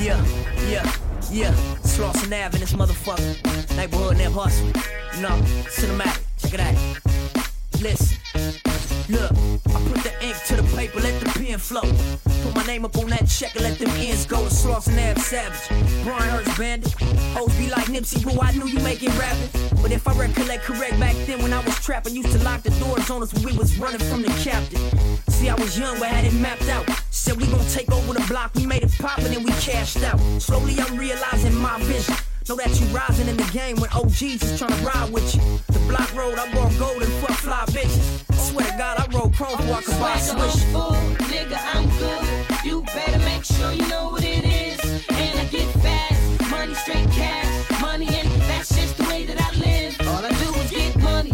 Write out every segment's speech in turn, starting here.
Yeah, yeah, yeah. Slauson Ave in this motherfucker. Neighborhood never hustle. You know, cinematic. Check it out. Listen. Look, I put the ink to the paper, let the pen flow. Put my name up on that check and let them ends go. Slauson Ave Savage. Brian Hurts Bandit. Hoes be like Nipsey, boo, I knew you making rapping. But if I recollect correct back then when I was trapping, used to lock the doors on us when we was running from the captain. See, I was young, but had it mapped out. Said we gon' take over the block, we made it pop and then we cashed out. Slowly I'm realizing my vision. Know that you rising in the game when OGs is trying to ride with you. The block road, I bought gold and fuck fly bitches. I swear to God, I roll chrome before I could buy a switch. Full, nigga, I'm good. You better make sure you know what it is. And I get fast, money straight cash, money and that's just the way that I live. All I do is get money,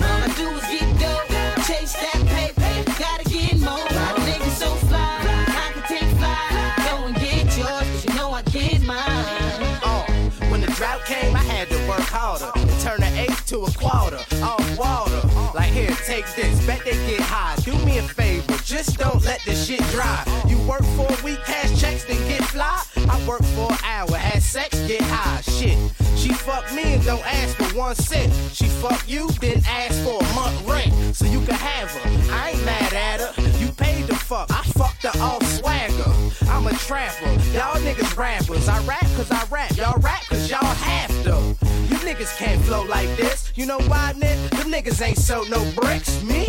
to a quarter, off water. Like here, take this, bet they get high. Do me a favor, just don't let the shit dry. You work for a week, cash checks, then get fly. I work for an hour, had sex, get high. Shit, she fuck me and don't ask for one cent. She fuck you, then ask for a month rent, so you can have her. I ain't mad at her. You paid the fuck, I fucked her off swagger. I'm a trapper, y'all niggas rappers. I rap cause I rap, y'all rap cause y'all have to. Niggas can't flow like this. You know why, Nick? Them niggas ain't so no bricks. Me?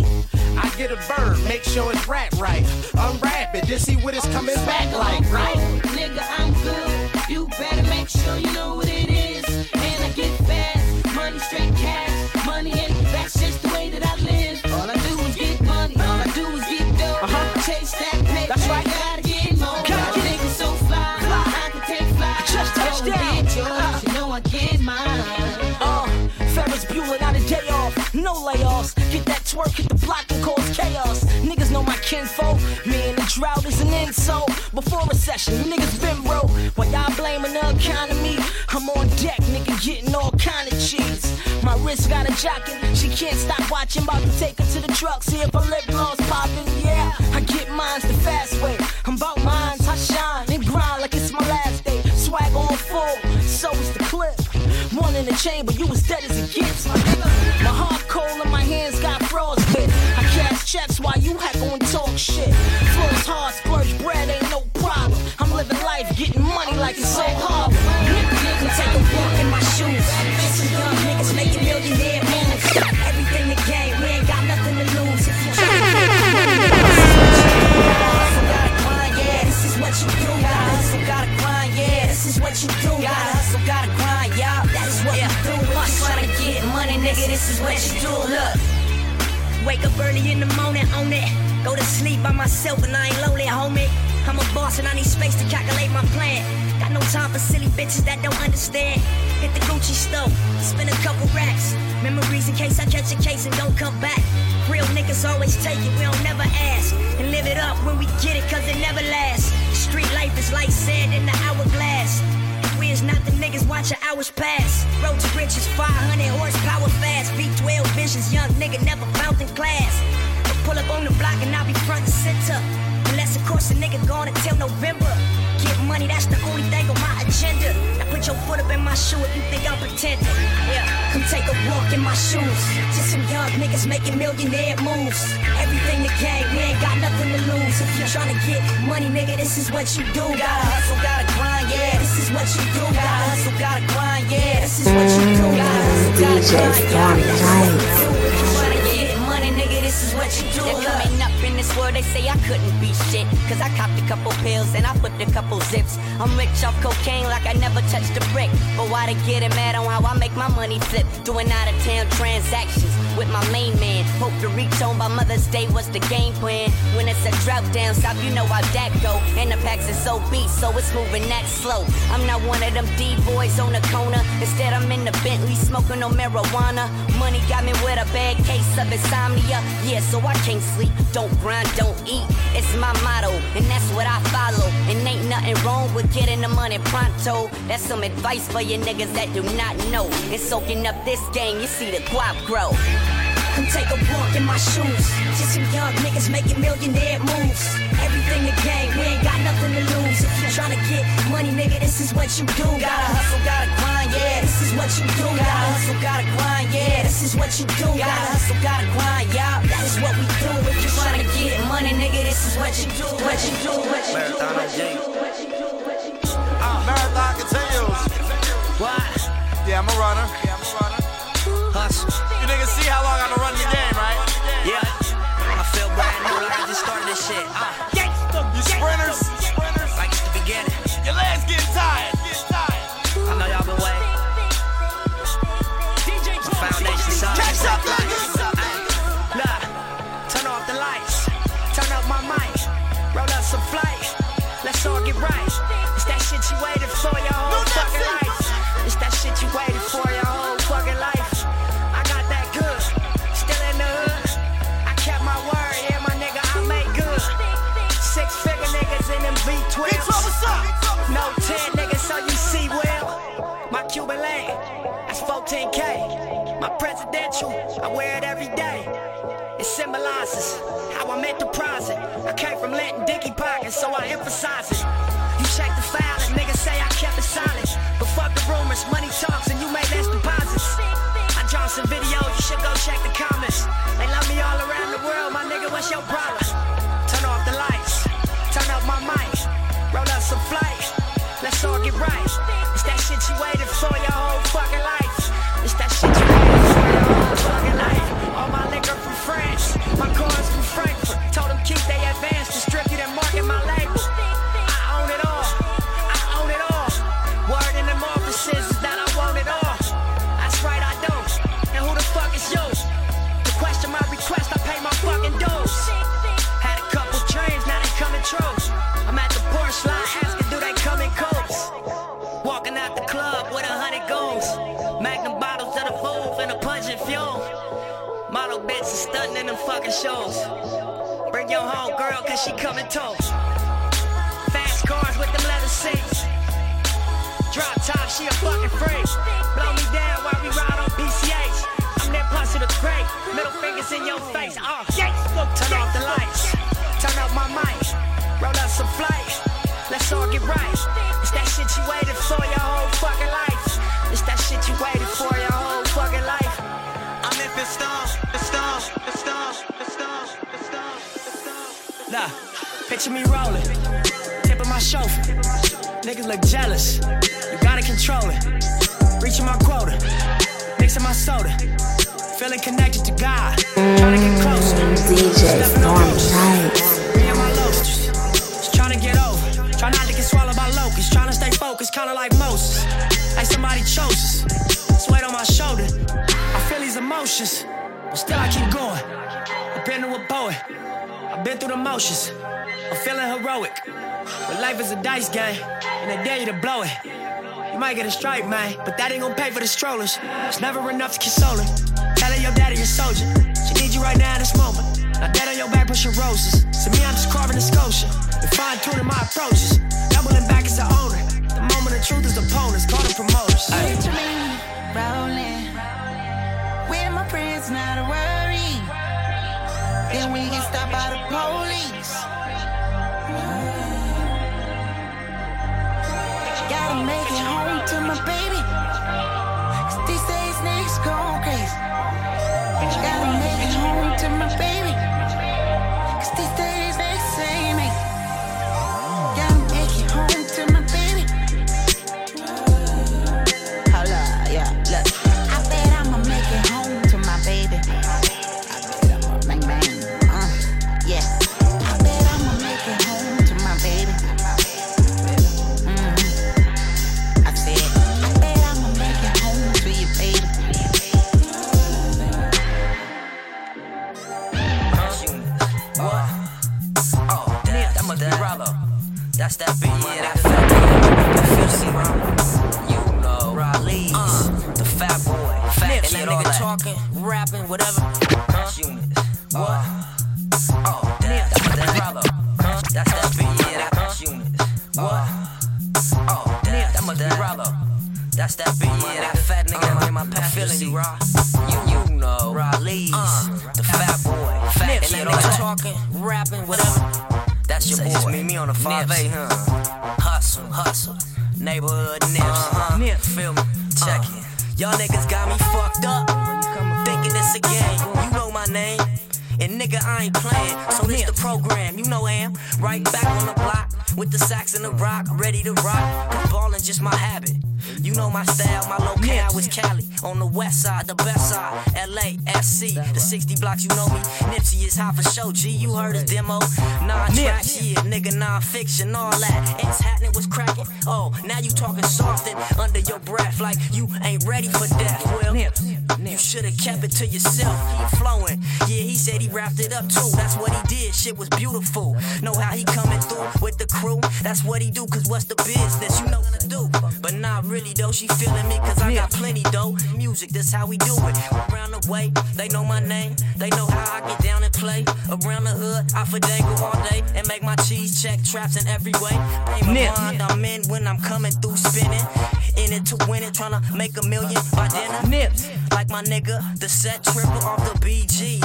I get a bird, make sure it's rap right. Unwrap it, just see what it's coming back like, right? Nigga, I'm good. You better make sure you know what it is. Twerk, hit the block and cause chaos. Niggas know my kinfolk. Me and the drought is an insult. Before recession, niggas been broke. While y'all blaming the economy, I'm on deck, nigga, getting all kind of cheese. My wrist got a jockin', she can't stop watching. About to take her to the truck, see if her lip gloss poppin'. Yeah, I get mines the fast way. I'm about mines, I shine and grind like it's my last day. Swag on full, so is the clip. One in the chamber, you as dead as it gets, my nigga. My checks while you hack on talk shit. Flows hard, splurge bread, ain't no problem. I'm living life, getting money like it's so hard. Nigga, take a walk in my shoes. Some young niggas making millionaire moves. Everything the game, we ain't got nothing to lose. If you try to get money, gotta grind, yeah, this is what you do. Gotta hustle, gotta grind, yeah, this is what you do. Gotta hustle, gotta grind, y'all, that's what you do. If you tryna get money, nigga, this is what you do. Look. Wake up early in the morning, own it. Go to sleep by myself and I ain't lonely, homie. I'm a boss and I need space to calculate my plan. Got no time for silly bitches that don't understand. Hit the Gucci store, spend a couple racks. Memories in case I catch a case and don't come back. Real niggas always take it, we don't never ask. And live it up when we get it, cause it never lasts. Street life is like sand in the hourglass. We is not the niggas watching hours pass. Road to riches, 500 horsepower fast. V12 visions, young nigga never found in class. I Pull up on the block and I'll be front and center. Unless, of course, a nigga gone until November. Get money, that's the only thing on my agenda. Now put your foot up in my shoe if you think I'm pretending. Yeah, come take a walk in my shoes. Just some young niggas making millionaire moves. Everything the game, we ain't got nothing to lose. If you're tryna get money, nigga, this is what you do. Gotta hustle, gotta grind, is what you do. Gotta hustle, gotta grind, yeah, this is what you do. Gotta hustle, gotta grind, yeah, Nights. If you tryna get money, nigga, this is what you do. They're coming up world, they say I couldn't be shit. Cause I copped a couple pills and I flipped a couple zips. I'm rich off cocaine like I never touched a brick. But why they getting mad on how I make my money flip? Doing out of town transactions with my main man. Hope to reach home by Mother's Day, what's the game plan? When it's a drought down south, you know how that go. And the packs is so beat, so it's moving that slow. I'm not one of them D-boys on the corner. Instead, I'm in the Bentley smoking no marijuana. Money got me with a bad case of insomnia. Yeah, so I can't sleep. Don't grind, don't eat. It's my motto, and that's what I follow. And ain't nothing wrong with getting the money pronto. That's some advice for you niggas that do not know. And soaking up this game, you see the guap grow. Come take a walk in my shoes. Just some young niggas making millionaire moves. Everything the game, we ain't got nothing to lose. If you tryna get money, nigga, this is what you do. Gotta hustle, gotta grind, yeah, this is what you do. Gotta hustle, gotta grind, yeah, this is what you do. Gotta hustle, gotta grind, y'all, that is what we do. If you tryna get money, nigga, this is what you do. What you do, what you do, what you do, what you do, what you do. Ah, Marathon continues. What? Yeah, I'm a runner. Yeah, I'm a runner. Hustle. You niggas see how long I've been running up. Roll up some flight. Let's all get right. It's that shit you waited for your whole No, fucking life. Presidential, I wear it every day. It symbolizes how I'm enterprising. I came from Latin Dicky pockets, so I emphasize it. You check the file and niggas say I kept it silent. But fuck the rumors, money talks and you made less deposits. I draw some videos, you should go check the comments. They love me all around the world, my nigga, what's your problem? Turn off the lights, turn up my mic, roll up some flight. Let's all get right. It's that shit you waited for your stunting in them fucking shows. Bring your home girl, cause she coming too. Fast cars with them leather seats. Drop top, she a fucking freak. Blow me down while we ride on PCH. I'm that pussy the great. Middle fingers in your face. Uh, yeah. turn off the lights. Turn up my mic. Roll up some flight. Let's all get right. It's that shit you waited for your whole fucking life. It's that shit you waited for your picture me rolling. Tip of my chauffeur. Niggas look jealous. You gotta control it. Reaching my quota. Mixing my soda. Feeling connected to God. Trying to get closer. DJ Stepping Storm roaches. Me and my loasters. Just trying to get over. Try not to get swallowed by locusts. Trying to stay focused, kinda like Moses. Like somebody chose us. Weight on my shoulder. I feel these emotions. But still I keep going. I've been to a poet. I've been through the motions. I'm feeling heroic. But life is a dice game. And they dare you to blow it. You might get a strike, man, but that ain't gonna pay for the strollers. It's never enough to console her. Tell her your daddy a soldier. She need you right now in this moment. Now dead on your back, pushing roses. To me, I'm just carving a sculpture and fine tuning my approaches. Doubling back as the owner. The moment of truth is opponents, call them promoters. Picture me rolling with my friends, not a worry. Then we get stopped by the police. Gotta make it home to my baby. 'Cause these days niggas going crazy. Gotta make it home to my baby. 'Cause these days rock. Ballin' just my habit. You know my style, my locale was Cali. On the west side, the best side. LA, SC, the 60 blocks, you know me. Nipsey is hot for show. G, you heard his demo. Non tracks, yeah, nigga, non fiction, all that. X happening was cracking. Oh, now you talking soft and under your breath like you ain't ready for death. Well, you should've kept it to yourself. Keep flowing. Yeah, he said he wrapped it up too. That's what he did. Shit was beautiful. Know how he coming through with the crew? That's what he do, cause what's the business? You know what to do. But not really though, she feeling me cause I got plenty though. Music, that's how we do it. Around the way, they know my name. They know how I get down and play. Around the hood, I fandangle all day and make my cheese check traps in every way. My Nip. mind, I'm in when I'm coming through spinning. In it to win it, tryna make a million by dinner. Nips. Like my nigga, the set triple off the BG.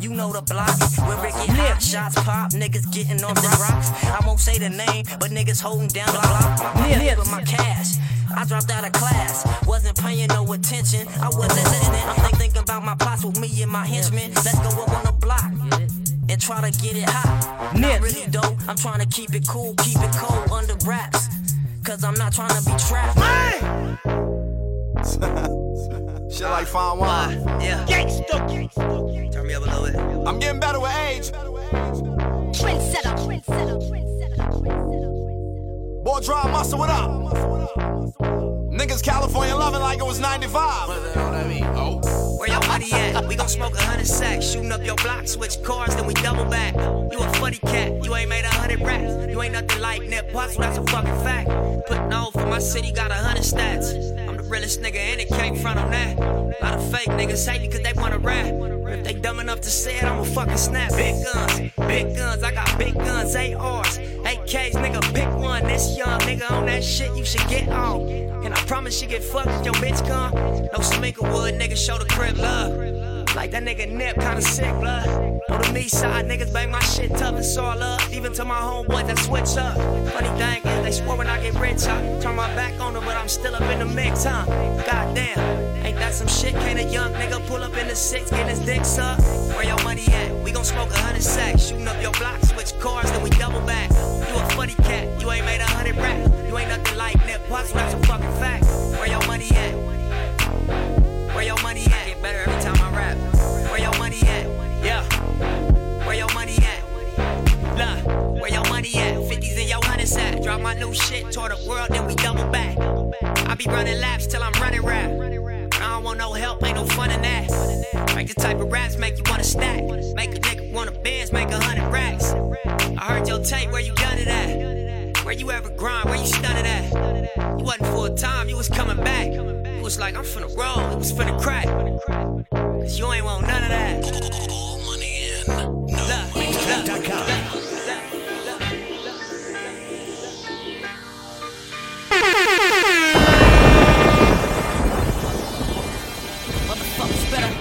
You know the block where it get hot, shots pop, niggas getting off the rocks. I won't say the name, but niggas holding down the block. My nigga with my cash. I dropped out of class, wasn't paying no attention. I wasn't listening. I'm think- thinking about my plots with me and my henchmen. Let's go up on the block and try to get it hot. Not really though. I'm trying to keep it cool, keep it cold under wraps. Cause I'm not trying to be trapped. Shit like fine wine. Yeah. Gangsta. Turn me up a little bit. I'm getting better with age. Trendsetter, trendsetter, trendsetter, trendsetter. Boy, dry muscle, what up? Niggas California loving like it was 95. Where your money at? We gon' smoke a hundred sacks, shooting up your block, switch cars, then we double back. You a funny cat, you ain't made a hundred racks. You ain't nothing like Nip Hussle, that's a fucking fact. Putting on for my city, got a hundred stats. I'm the realest nigga, and it can't front on that. A lot of fake niggas hate me cause they wanna rap. If they dumb enough to say it, I'ma fucking snap. Big guns, big guns, I got big guns, ARs, AKs, nigga, pick one. This young nigga on that shit, you should get on. And I promise you get fucked if your bitch come. No Sminkerwood, nigga, show the crib love. Like that nigga Nip, kinda sick, blood. On the me side, niggas bang my shit tough and saw love. Even to my homeboys that switch up. Funny thing is, they swore when I get rich, I turn my back on them, but I'm still up in the mix, huh? Goddamn, ain't that some shit? Can't a young nigga pull up in the six, get his dick sucked? Where your money at? We gon' smoke a hundred sacks, shooting up your block, switch cars, then we double back. You a funny cat, you ain't made a hundred racks. You ain't nothing like Nip Hussle, that's a fucking fact. Where your money at? Where your money at? Get better I rap. Where your money at? Yeah. Where your money at? Look, where your money at? 50s in your hundreds at. Drop my new shit toward the world, then we double back. I be running laps till I'm running rap. I don't want no help, ain't no fun in that. Make the type of raps make you wanna stack. Make a nigga wanna Benz, make a hundred racks. I heard your tape, where you done it at? Where you ever grind, where you stunned at? You wasn't full time, you was coming back. You was like, I'm finna roll, it was finna crack. Cause you ain't want none of that. Look, look, Motherfuckers better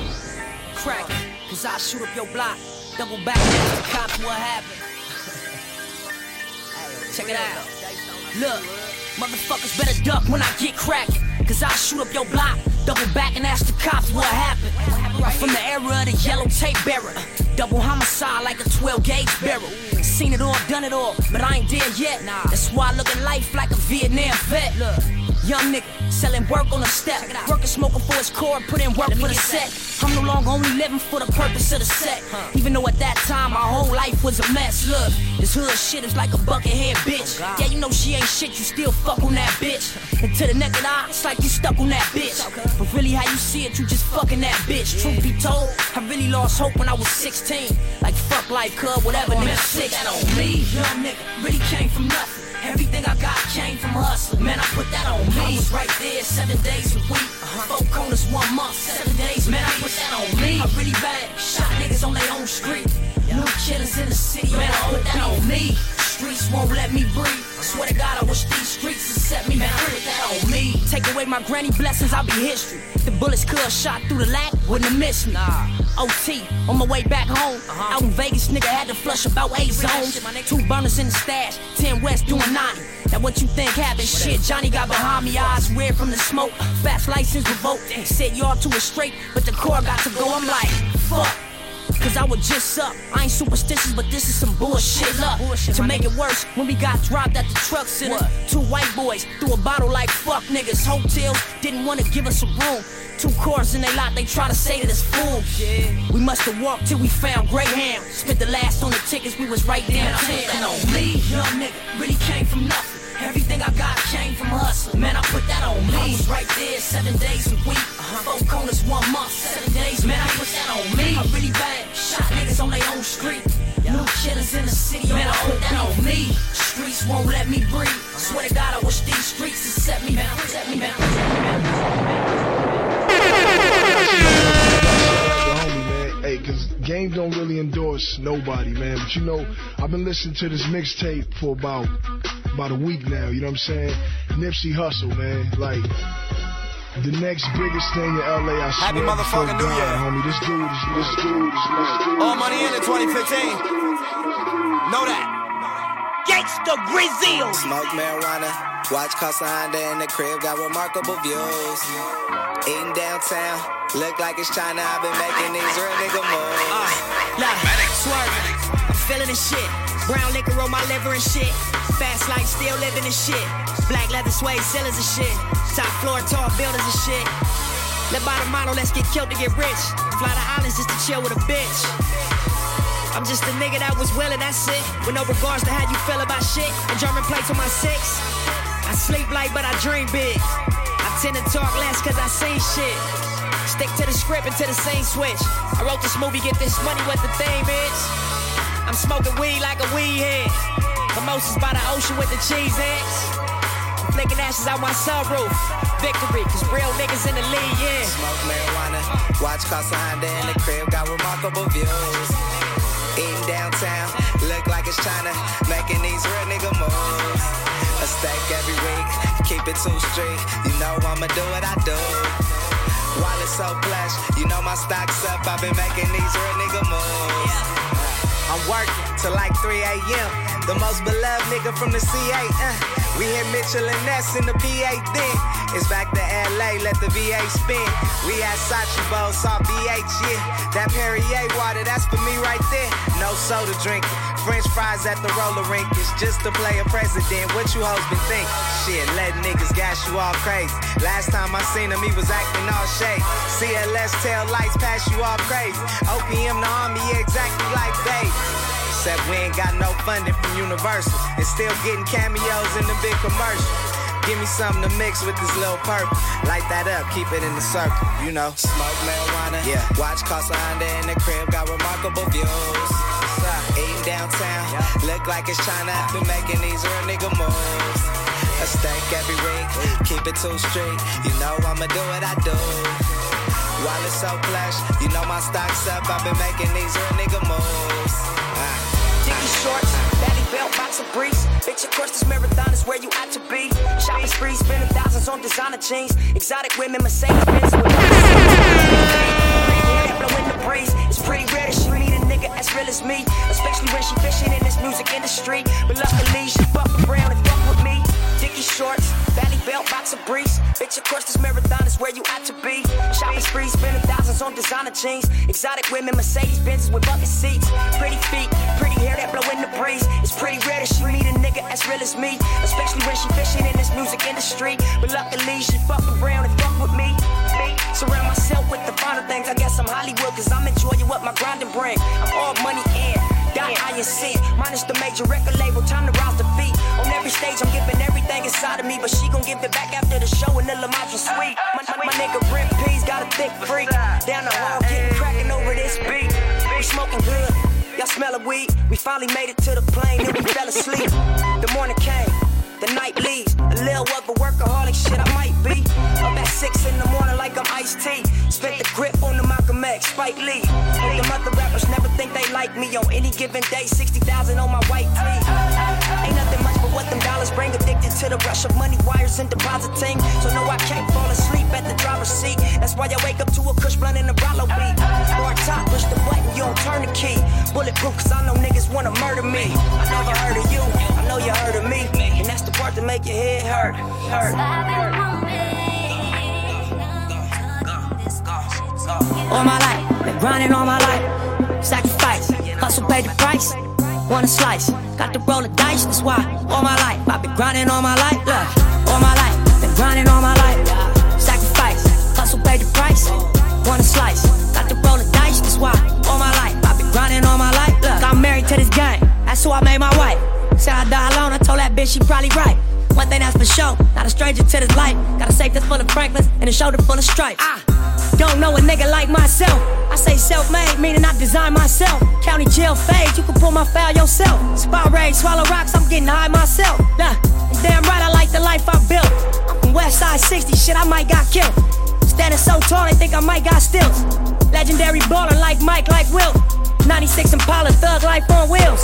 crack it, cause I shoot up your block. Double back, and ask the cops what happened. Check it out. Look, motherfuckers better duck when I get cracking. Cause I shoot up your block. Double back and ask the cops what happened. From the era of the yellow tape bearer. Double homicide like a 12 gauge barrel. Seen it all, done it all, but I ain't dead yet. Nah. That's why I look at life like a Vietnam vet. Look, young nigga selling work on the step. Working, smoking for his core, put in work for the set. I'm no longer only living for the purpose of the set. Even though at that time my whole life was a mess. Look, this hood shit is like a bucket head bitch. Yeah, you know she ain't shit, you still fuck on that bitch. And to the naked eye, it's like you stuck on that bitch. But really, how you see it, you just fucking that bitch. Truth be told, I really lost hope when I was 16. Like fuck life, cuz whatever, nigga sick. That on me, young nigga, really came from nothing. Everything I got came from hustling. Man, I put that on me. I was right there seven days a week. Four corners, one month, seven days. Man, I put that on me. I really bad. Shot niggas on their own street. New killers in the city. Man, I put that on me. Streets won't let me breathe. Swear to God, I wish these streets would set me. Man, put that on me. Take away my granny blessings, I'll be history. The bullets could have shot through the lack, wouldn't have missed me. OT, on my way back home. Out in Vegas, nigga had to flush about eight zones. Two burners in the stash, 10 West doing 90. Now what you think happened? Shit, Johnny got behind me, eyes red from the smoke. Fast license revoked. Said y'all two was straight, but the core got to go. I'm like, fuck. Cause I was just up. I ain't superstitious, but this is some bullshit. To make it worse, when we got dropped at the truck center, two white boys threw a bottle like fuck niggas. Hotels didn't wanna give us a room. Two cars in they lot, they try to say that it's full. We must have walked till we found Greyhound. Spent the last on the tickets, we was right downtown. And on me, young nigga, really came from nothing. Everything I got came from hustling. Man, I put that on me. I was right there seven days a week. Uh-huh. Four corners, one month, seven days. Man, I put that on me. I really bad. Shot niggas on their own street. New killers in the city. Man, I put that on me. Streets won't let me breathe. I swear to God, I wish these streets would set me. Man, set me, man. Hey, cause game don't really endorse nobody, man. But you know, I've been listening to this mixtape for about about a week now. You know what I'm saying? Nipsey Hussle, man. Like the next biggest thing in LA. I Happy swear motherfucking before New God, Year. homie. This dude is this dude is this dude. All money in it 2015. Know that. Gangsta Grizzle. Smoke marijuana, watch Casa Honda in the crib, got remarkable views. Eating downtown, look like it's China. I've been making these real nigga moves. Uh, look, swerving. Feeling the shit. Brown liquor on my liver and shit. Fast life, still living and shit. Black leather suede ceilings and shit. Top floor, tall buildings and shit. Live by the motto, let's get killed to get rich. Fly to islands just to chill with a bitch. I'm just a nigga that was willing, that's it. With no regards to how you feel about shit. And German plates on my six. I sleep light, but I dream big. I tend to talk less cause I seen shit. Stick to the script and to the same switch. I wrote this movie, get this money, what the theme is. I'm smoking weed like a weed head. Mimosas by the ocean with the cheese heads. I'm flicking ashes out my sunroof. Victory, cause real niggas in the lead, yeah. Smoke marijuana, watch Casa Honda in the crib, got remarkable views. Eating downtown, look like it's China, making these real nigga moves. A steak every week, keep it too straight, You know I'ma do what I do. Wallet so plush, you know my stock's up. I've been making these real nigga moves. I'm working till like 3 a.m. The most beloved nigga from the CA. Uh. We hit Mitchell and Ness in the PA then. It's back to LA, let the VA spin. We had Sachi Bowl, saw BH, yeah. That Perrier water, that's for me right there. No soda drinking. French fries at the roller rink. It's just to play a president. What you hoes been thinking? Shit, letting niggas gas you all crazy. Last time I seen him, he was acting all shade. CLS tail lights pass you all crazy. OPM the army, yeah, exactly like they. Except we ain't got no funding from Universal. And still getting cameos in the big commercial. Give me something to mix with this little purple. Light that up, keep it in the circle, you know. Smoke marijuana, yeah. Watch Casa Honda in the crib, got remarkable views. Eating downtown, look like it's China. I've been making these real nigga moves. A steak every week, keep it two street. You know I'ma do what I do. Wallet so plush, you know my stock's up. I've been making these real nigga moves. Ah. Dickie shorts, belly belt, box of briefs. Bitch, of course, this marathon is where you ought to be. Shopping spree, spending thousands on designer jeans. Exotic women, Mercedes Benz with that blow in the breeze. It's pretty real as me. Especially when she fishing in this music industry. But luckily, she fuck around and fuck with me. Dickie shorts, belly belt, box of briefs. Bitch, of course, this marathon is where you ought to be. Shopping spree, spending thousands on designer jeans. Exotic women, Mercedes Benzes with bucket seats. Pretty feet, pretty hair that blow in the breeze. It's pretty rare that she meet a nigga as real as me. Especially when she fishing in this music industry. But luckily, she fuck around and fuck with me. Surround myself with the finer things. I guess I'm Hollywood, cause I'm enjoying what my grinding bring. I'm all money in. Dot I and sin, minus the major record label, time to rouse the feet. On every stage, I'm giving everything inside of me, but she gon' give it back after the show in the Lamont Suite. My, my, my nigga Brent P's got a thick freak. Down the hall, getting cracking over this beat. We smoking good, y'all smell a weed. We finally made it to the plane, then we fell asleep. The morning came. The night leaves, a little of a workaholic shit I might be. Up at six in the morning like I'm iced tea. Spent the grip on the Malcolm X, Spike Lee. But the other rappers never think they like me. On any given day, 60,000 on my white tee. Ain't nothing much but what them dollars bring. Addicted to the rush of money, wires and depositing. So no, I can't fall asleep at the driver's seat. That's why I wake up to a kush blunt and a Rollo beat. Or top, push the button, you don't turn the key. Bulletproof, cause I know niggas wanna murder me. I never heard of you. You heard of me, and that's the part that make your head hurt. Hurt. All my life, been grinding all my life. Sacrifice, hustle, pay the price. Want a slice, got to roll the dice, that's why. All my life, I've been grinding all my life. Look, all my life, been grinding all my life. Sacrifice, hustle, pay the price. Want a slice, got to roll the dice, that's why. All my life, I've been grinding all my life. Look, I'm married to this game, that's who I made my wife. Said I die alone, I told that bitch she probably right. One thing that's for sure, not a stranger to this life. Got a safe that's full of Franklins and a shoulder full of stripes. Ah, don't know a nigga like myself. I say self-made, meaning I design myself. County jail fade, you can pull my file yourself. Spot rage, swallow rocks, I'm getting high myself. Nah, damn right I like the life I built. I'm from West Side 60, shit I might got killed. Standing so tall, they think I might got stilts. Legendary baller like Mike, like Wilt. 96 Impala, thug life on wheels.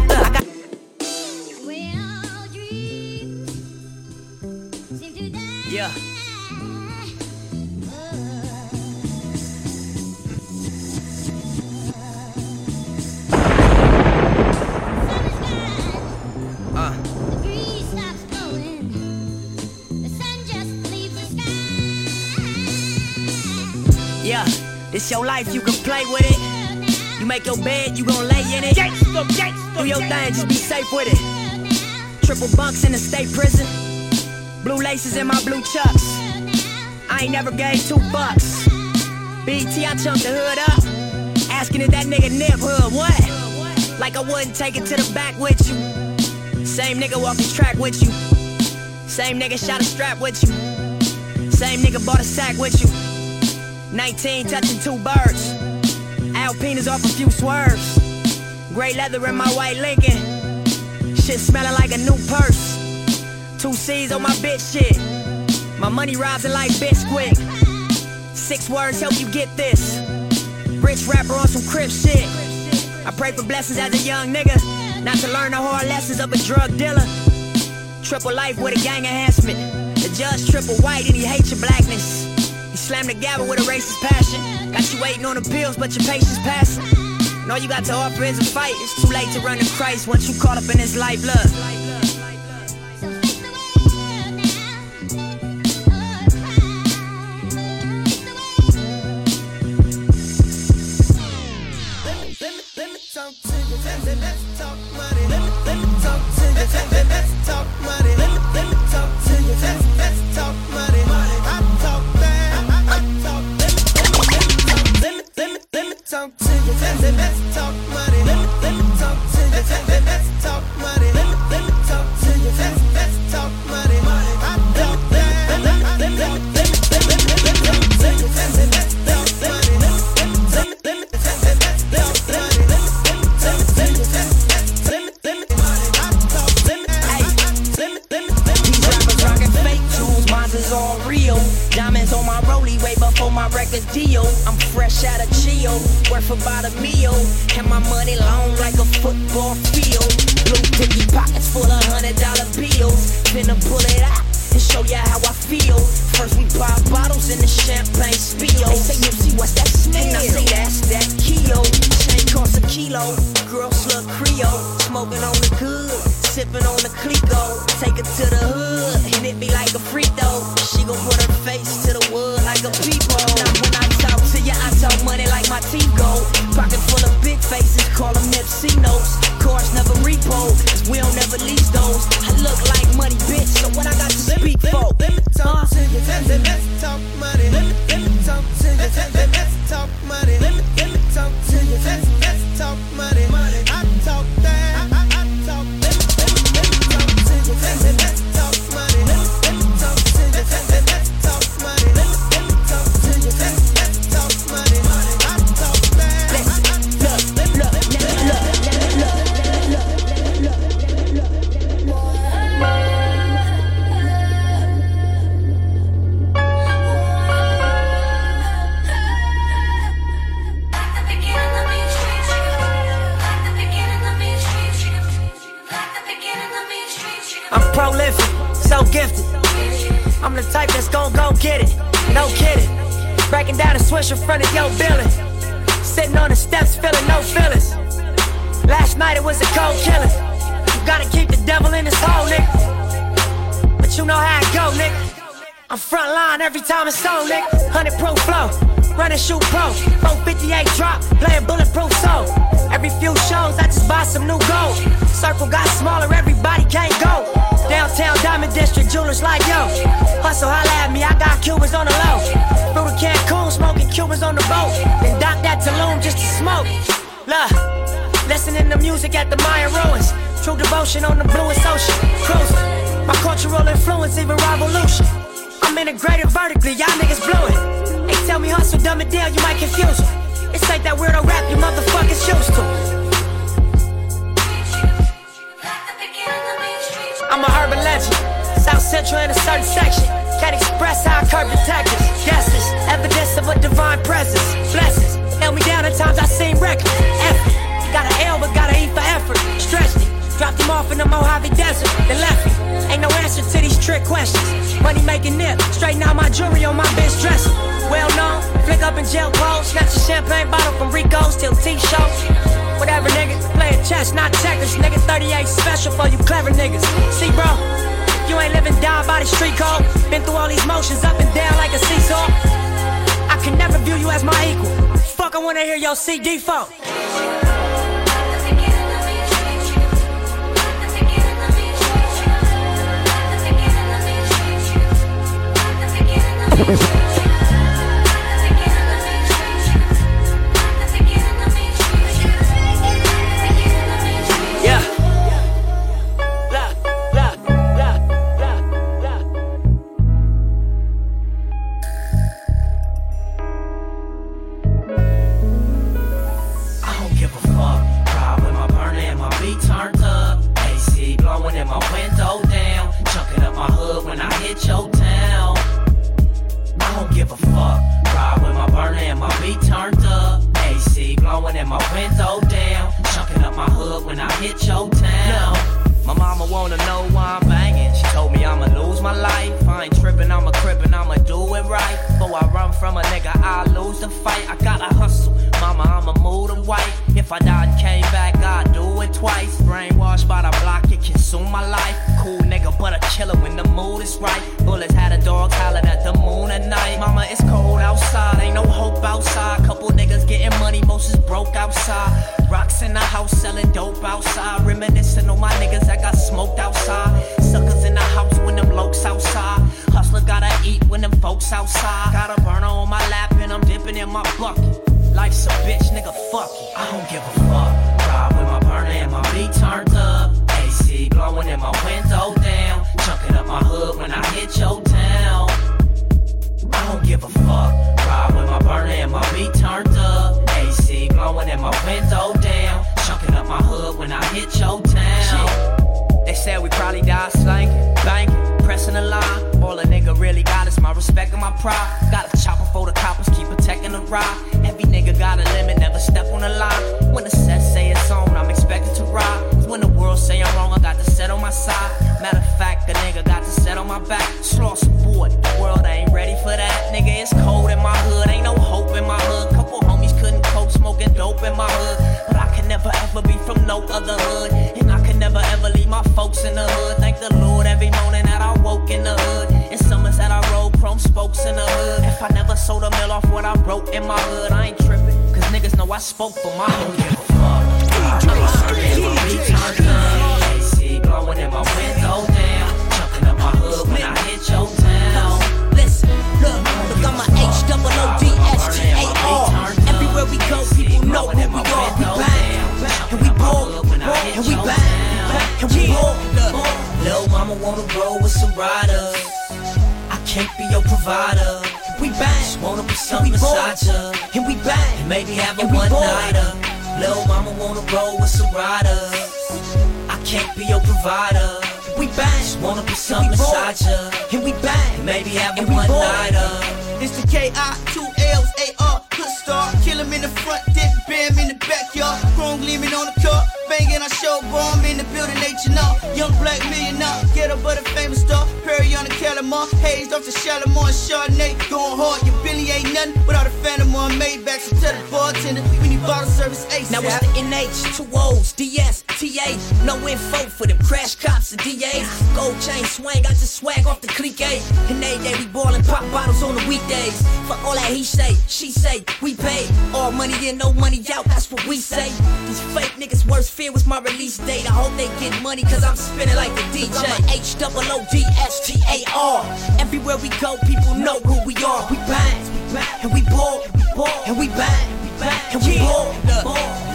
Look, Yeah. Uh. Yeah, this your life, you can play with it. You make your bed, you gon' lay in it. Do your thing, just be safe with it. Triple bunks in the state prison. Blue laces in my blue chucks. I ain't never gave two bucks. BT, I chunked the hood up. Asking if that nigga nip hood, what? Like I wouldn't take it to the back with you. Same nigga walk the track with you. Same nigga shot a strap with you. Same nigga bought a sack with you. 19 touching two birds. Alpinas off a few swerves. Gray leather in my white Lincoln. Shit smelling like a new purse. Two C's on my bitch shit. My money rising like Bisquick. Six words help you get this. Rich rapper on some crib shit. I pray for blessings as a young nigga. Not to learn the hard lessons of a drug dealer. Triple life with a gang enhancement. The judge triple white and he hates your blackness. He slammed the gavel with a racist passion. Got you waiting on the pills, but your patience passing. And all you got to offer is a fight. It's too late to run to Christ once you caught up in his life. Look. Finna pull it out and show ya how I feel. First we pop bottles in the champagne spill. They say Nipsey, what's that smell? And I say that's that kilo. Chain costs a kilo. Girl slut Creole, smoking on the good, sipping on the Clicquot. Take her to the hood, and it be like a freak though. She gon' put her face to the wood like a peephole. Now when I talk ya, I talk money like my teeth go. Pocket full of big faces, call them Nipsey notes. Cars never repo, cause we don't never lease those. I look like money, bitch, so what I got to speak for? Let me talk uh. to you, let's, let's talk money. Let me, let me talk to you, let's, let's talk money. Let me, let me talk to you, let's, let's talk money. I type that's gon' go get it. No kidding. Breaking down a switch in front of your building. Sitting on the steps, feeling no feelings. Last night it was a cold killing. You gotta keep the devil in his hole, nigga. But you know how it go, nigga. I'm front line every time it's on, nigga. 100 pro flow, running shoot pro. 458 drop, playing bulletproof soul. Every few shows, I just buy some new gold. Circle got smaller, everybody can't go. Downtown Diamond District, jewelers like yo. Hustle, holla at me, I got Cubans on the low. Through the Cancun, smoking Cubans on the boat. Then dock that Tulum just to smoke. Look, listening to music at the Mayan ruins. True devotion on the bluest ocean. Cruising. My cultural influence, even revolution. I'm integrated vertically, y'all niggas blew it. They tell me hustle, dumb it down, you might confuse them. It's like that weirdo rap you motherfuckers used to. I'm a urban legend, South Central in a certain section. Can't express how I curb detectives. Guesses, evidence of a divine presence. Blessings, held me down at times I seem reckless. Effort, got an L but got an E for effort. Stretched it, dropped him off in the Mojave Desert, then left me. Ain't no answer to these trick questions. Money making nip, straighten out my jewelry on my bitch dresser. Well flick up in jail clothes, snatch a champagne bottle from Rico's till T-shirts. Whatever, nigga, playing chess, not checkers. Nigga, 38 special for you clever niggas. See, bro, you ain't living down by the street code. Been through all these motions up and down like a seesaw. I can never view you as my equal. Fuck, I wanna hear your CD phone. Yeah. My window down. Chunking up my hood when I hit your town. They said we probably die slanging, banging, pressing the line. All a nigga really got is my respect and my pride. Got a chopper for the coppers, keep protecting the ride. Every nigga got a limit, never step on the line. When the set say it's on, I'm expected to ride. when the world say I'm wrong, I got to set on my side. Matter of fact, a nigga got to set on my back. Slow support, the world ain't ready for that. Nigga, it's cold in my hood, ain't no hope in my hood. Cope, smoking dope in my hood. But I can never ever be from no other hood. And I can never ever leave my folks in the hood. Thank the Lord every morning that I woke in the hood. And summers that I rode chrome spokes in the hood. If I never sold a mill off what I wrote in my hood, I ain't tripping. Cause niggas know I spoke for my hood. Give a fuck. Beat turned up. Blowing in my window down. Jumping up my hood when I hit your town. Listen, look, look, I'm a H we go, people know who we are. We bang, and we ball, and we bang, and we ball. Lil' mama wanna roll with some riders. I can't be your provider. we bang, wanna put and something we ball, inside ya. and we bang, And maybe have a one-nighter. Lil' mama wanna roll with some riders. I can't be your provider. we bang, wanna put and something we ball, inside ya. and we bang, And maybe have a one-nighter. It's the KI, two L's, AR, good start. Kill him in the front, dip, bam in the backyard. Chrome gleaming on the car, banging, I show bomb in the building, H and R. Young black millionaire, get a but a famous star. Pair Cherry on the Calamar, hazed off the Shalimar Chardonnay. Going hard, your Billy ain't nothing without a phantom on Maybach. So tell the bartender, we need bottle service ASAP. Now it's the NH, two O's, DS, TA. No info for them crash cops and DAs. Gold chain swing, got the swag off the clique. And they day we ballin' pop bottles on the weekdays. For all that he say, she say, we pay. All money in, no money out, that's what we say. These fake niggas' worst fear was my release date. I hope they get money, cause I'm spinning like a DJ. H double O D S T A R. Everywhere we go, people know who we are. We bang, and we ball, and we bang, we bang, and we ball.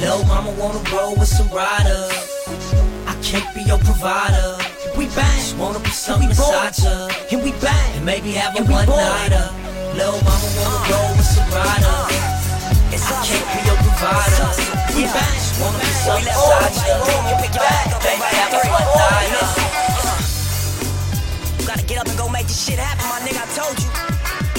Lil' mama wanna roll with some riders. I can't be your provider. We bang, Just wanna be something we ball, inside ya. and we bang, And maybe have a one nighter. Lil' mama wanna roll with some riders. Uh. I can't be your provider. We Just wanna be something inside ya. Maybe have a one nighter. Gotta get up and go make this shit happen, my nigga. I told you.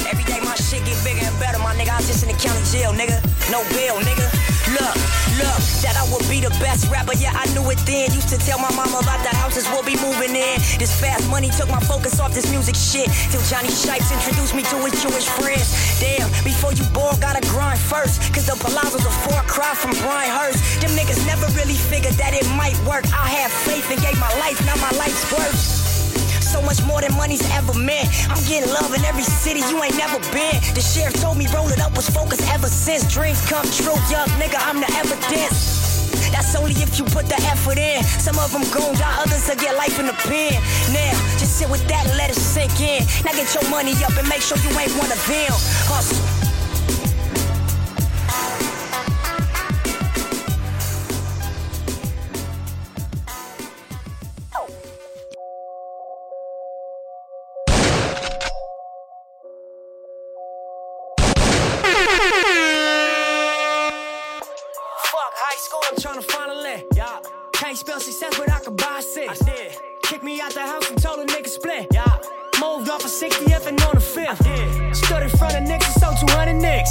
Every day my shit get bigger and better, my nigga. I was just in the county jail, nigga. No bail, nigga. Look, look, that I would be the best rapper, yeah, I knew it then. Used to tell my mama about the houses we'll be moving in. This fast money took my focus off this music shit. Till Johnny Shipes introduced me to his Jewish friends. Damn, before you ball, gotta grind first. Cause the Palazzo's a far cry from Brynhurst. Them niggas never really figured that it might work. I had faith and gave my life, now my life's worth. So much more than money's ever meant. I'm getting love in every city you ain't never been. The sheriff told me roll it up was focused ever since. Dreams come true, young nigga, I'm the evidence. That's only if you put the effort in. Some of them gon' die, others will get life in the pen. Now, just sit with that and let it sink in. Now get your money up and make sure you ain't one of them. Hustle.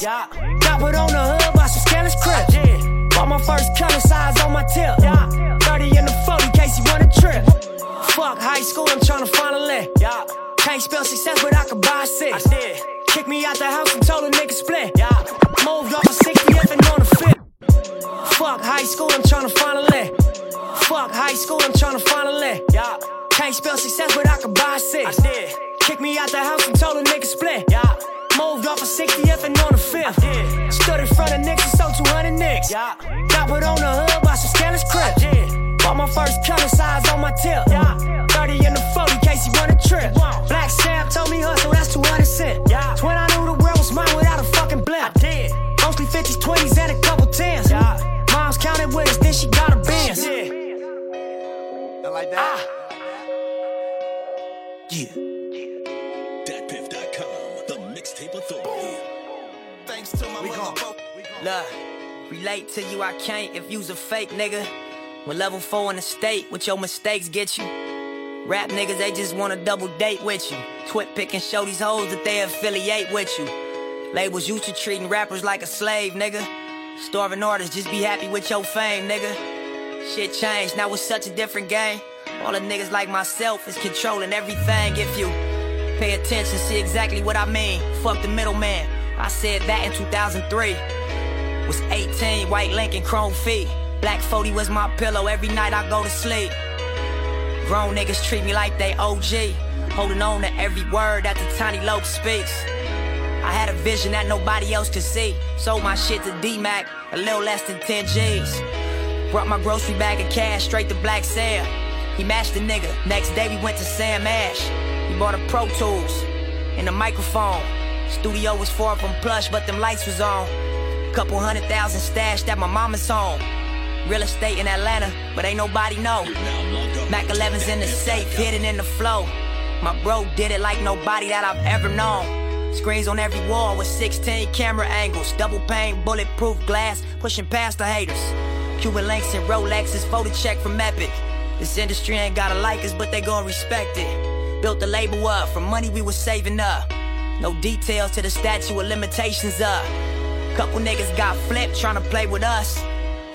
Yeah. Got put on the hood by some scandalous crips. Bought my first color size on my tip. Yeah. 30 in the 40 in case you wanna trip. Fuck high school, I'm tryna find a lick. Yeah. Can't spell success, but I can buy six. I did. Kicked me out the house and told a nigga split. Yeah. Moved off a 60th and on the 5th. Fuck high school, I'm tryna find a lick. Fuck high school, I'm tryna find a lick. Yeah. Can't spell success, but I can buy six. I did. Kicked me out the house and told a nigga split. Yeah. Moved off a 60th and on the 5th. I. Stood in front of niggas and sold 200 nicks. Yeah. Got put on the hood by some scandalous crips. I did. Bought my first color size on my tip. Yeah. 30 in the 40 case you wanna trip. Blacc Sam told me hustle, that's 200 cent. Yeah. It's when I knew the world was mine without a fucking blimp. I did. Mostly 50s, 20s, and a couple 10s. Yeah. Mom's counted with us, then she got a Benz. Yeah. like that? Ah. Yeah. Look, relate to you, I can't if you's a fake nigga. When level four in the state, what your mistakes get you. Rap niggas, they just wanna double date with you. TwitPic and show these hoes that they affiliate with you. Labels used to treating rappers like a slave, nigga. Starving artists, just be happy with your fame, nigga. Shit changed, now it's such a different game. All the niggas like myself is controlling everything if you pay attention, see exactly what I mean. Fuck the middleman. I said that in 2003. Was 18, white Lincoln, chrome feet. Black 40 was my pillow every night I go to sleep. Grown niggas treat me like they OG. Holding on to every word that the tiny lope speaks. I had a vision that nobody else could see. Sold my shit to D-Mac, a little less than 10 G's. Brought my grocery bag of cash straight to Blacc Sam. He matched the nigga. Next day we went to Sam Ash. He bought a Pro Tools and a microphone. Studio was far from plush, but them lights was on. Couple hundred thousand stashed at my mama's home. Real estate in Atlanta, but ain't nobody know. Mac 11's in the safe, hidden in the flow. My bro did it like nobody that I've ever known. Screens on every wall with 16 camera angles, double pane, bulletproof glass, pushing past the haters. Cuban links and Rolexes, photo check from Epic. This industry ain't gotta like us, but they gon' respect it. Built the label up from money we was saving up. No details to the statute of limitations up. Couple niggas got flipped tryna play with us.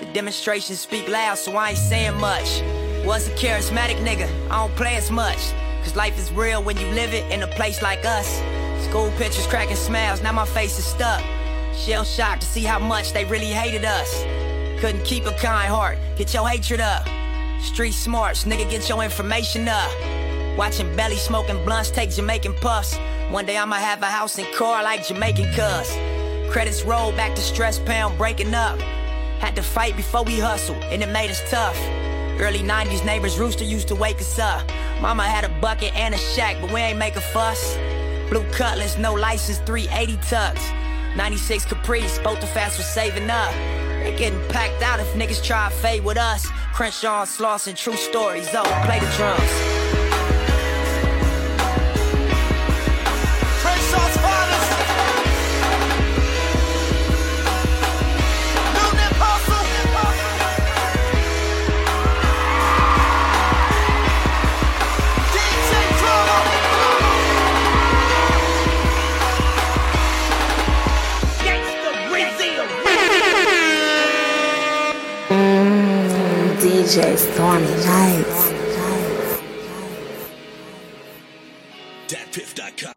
The demonstrations speak loud, so I ain't saying much. Was a charismatic nigga, I don't play as much. Cause life is real when you live it in a place like us. School pictures cracking smiles, now my face is stuck. Shell shocked to see how much they really hated us. Couldn't keep a kind heart, get your hatred up. Street smarts, nigga, get your information up. Watching belly smoking blunts take Jamaican puffs. One day I'ma have a house and car like Jamaican cuz. Credits roll back to stress pound breaking up. Had to fight before we hustle, and it made us tough. Early 90s neighbors rooster used to wake us up. Mama had a bucket and a shack, but we ain't make a fuss. Blue cutlass, no license, 380 tucks. 96 Caprice, both the fast for saving up. They getting packed out if niggas try to fade with us. Crenshaw, Slauson, true stories. Oh, play the drums. DJ Stormy Nights.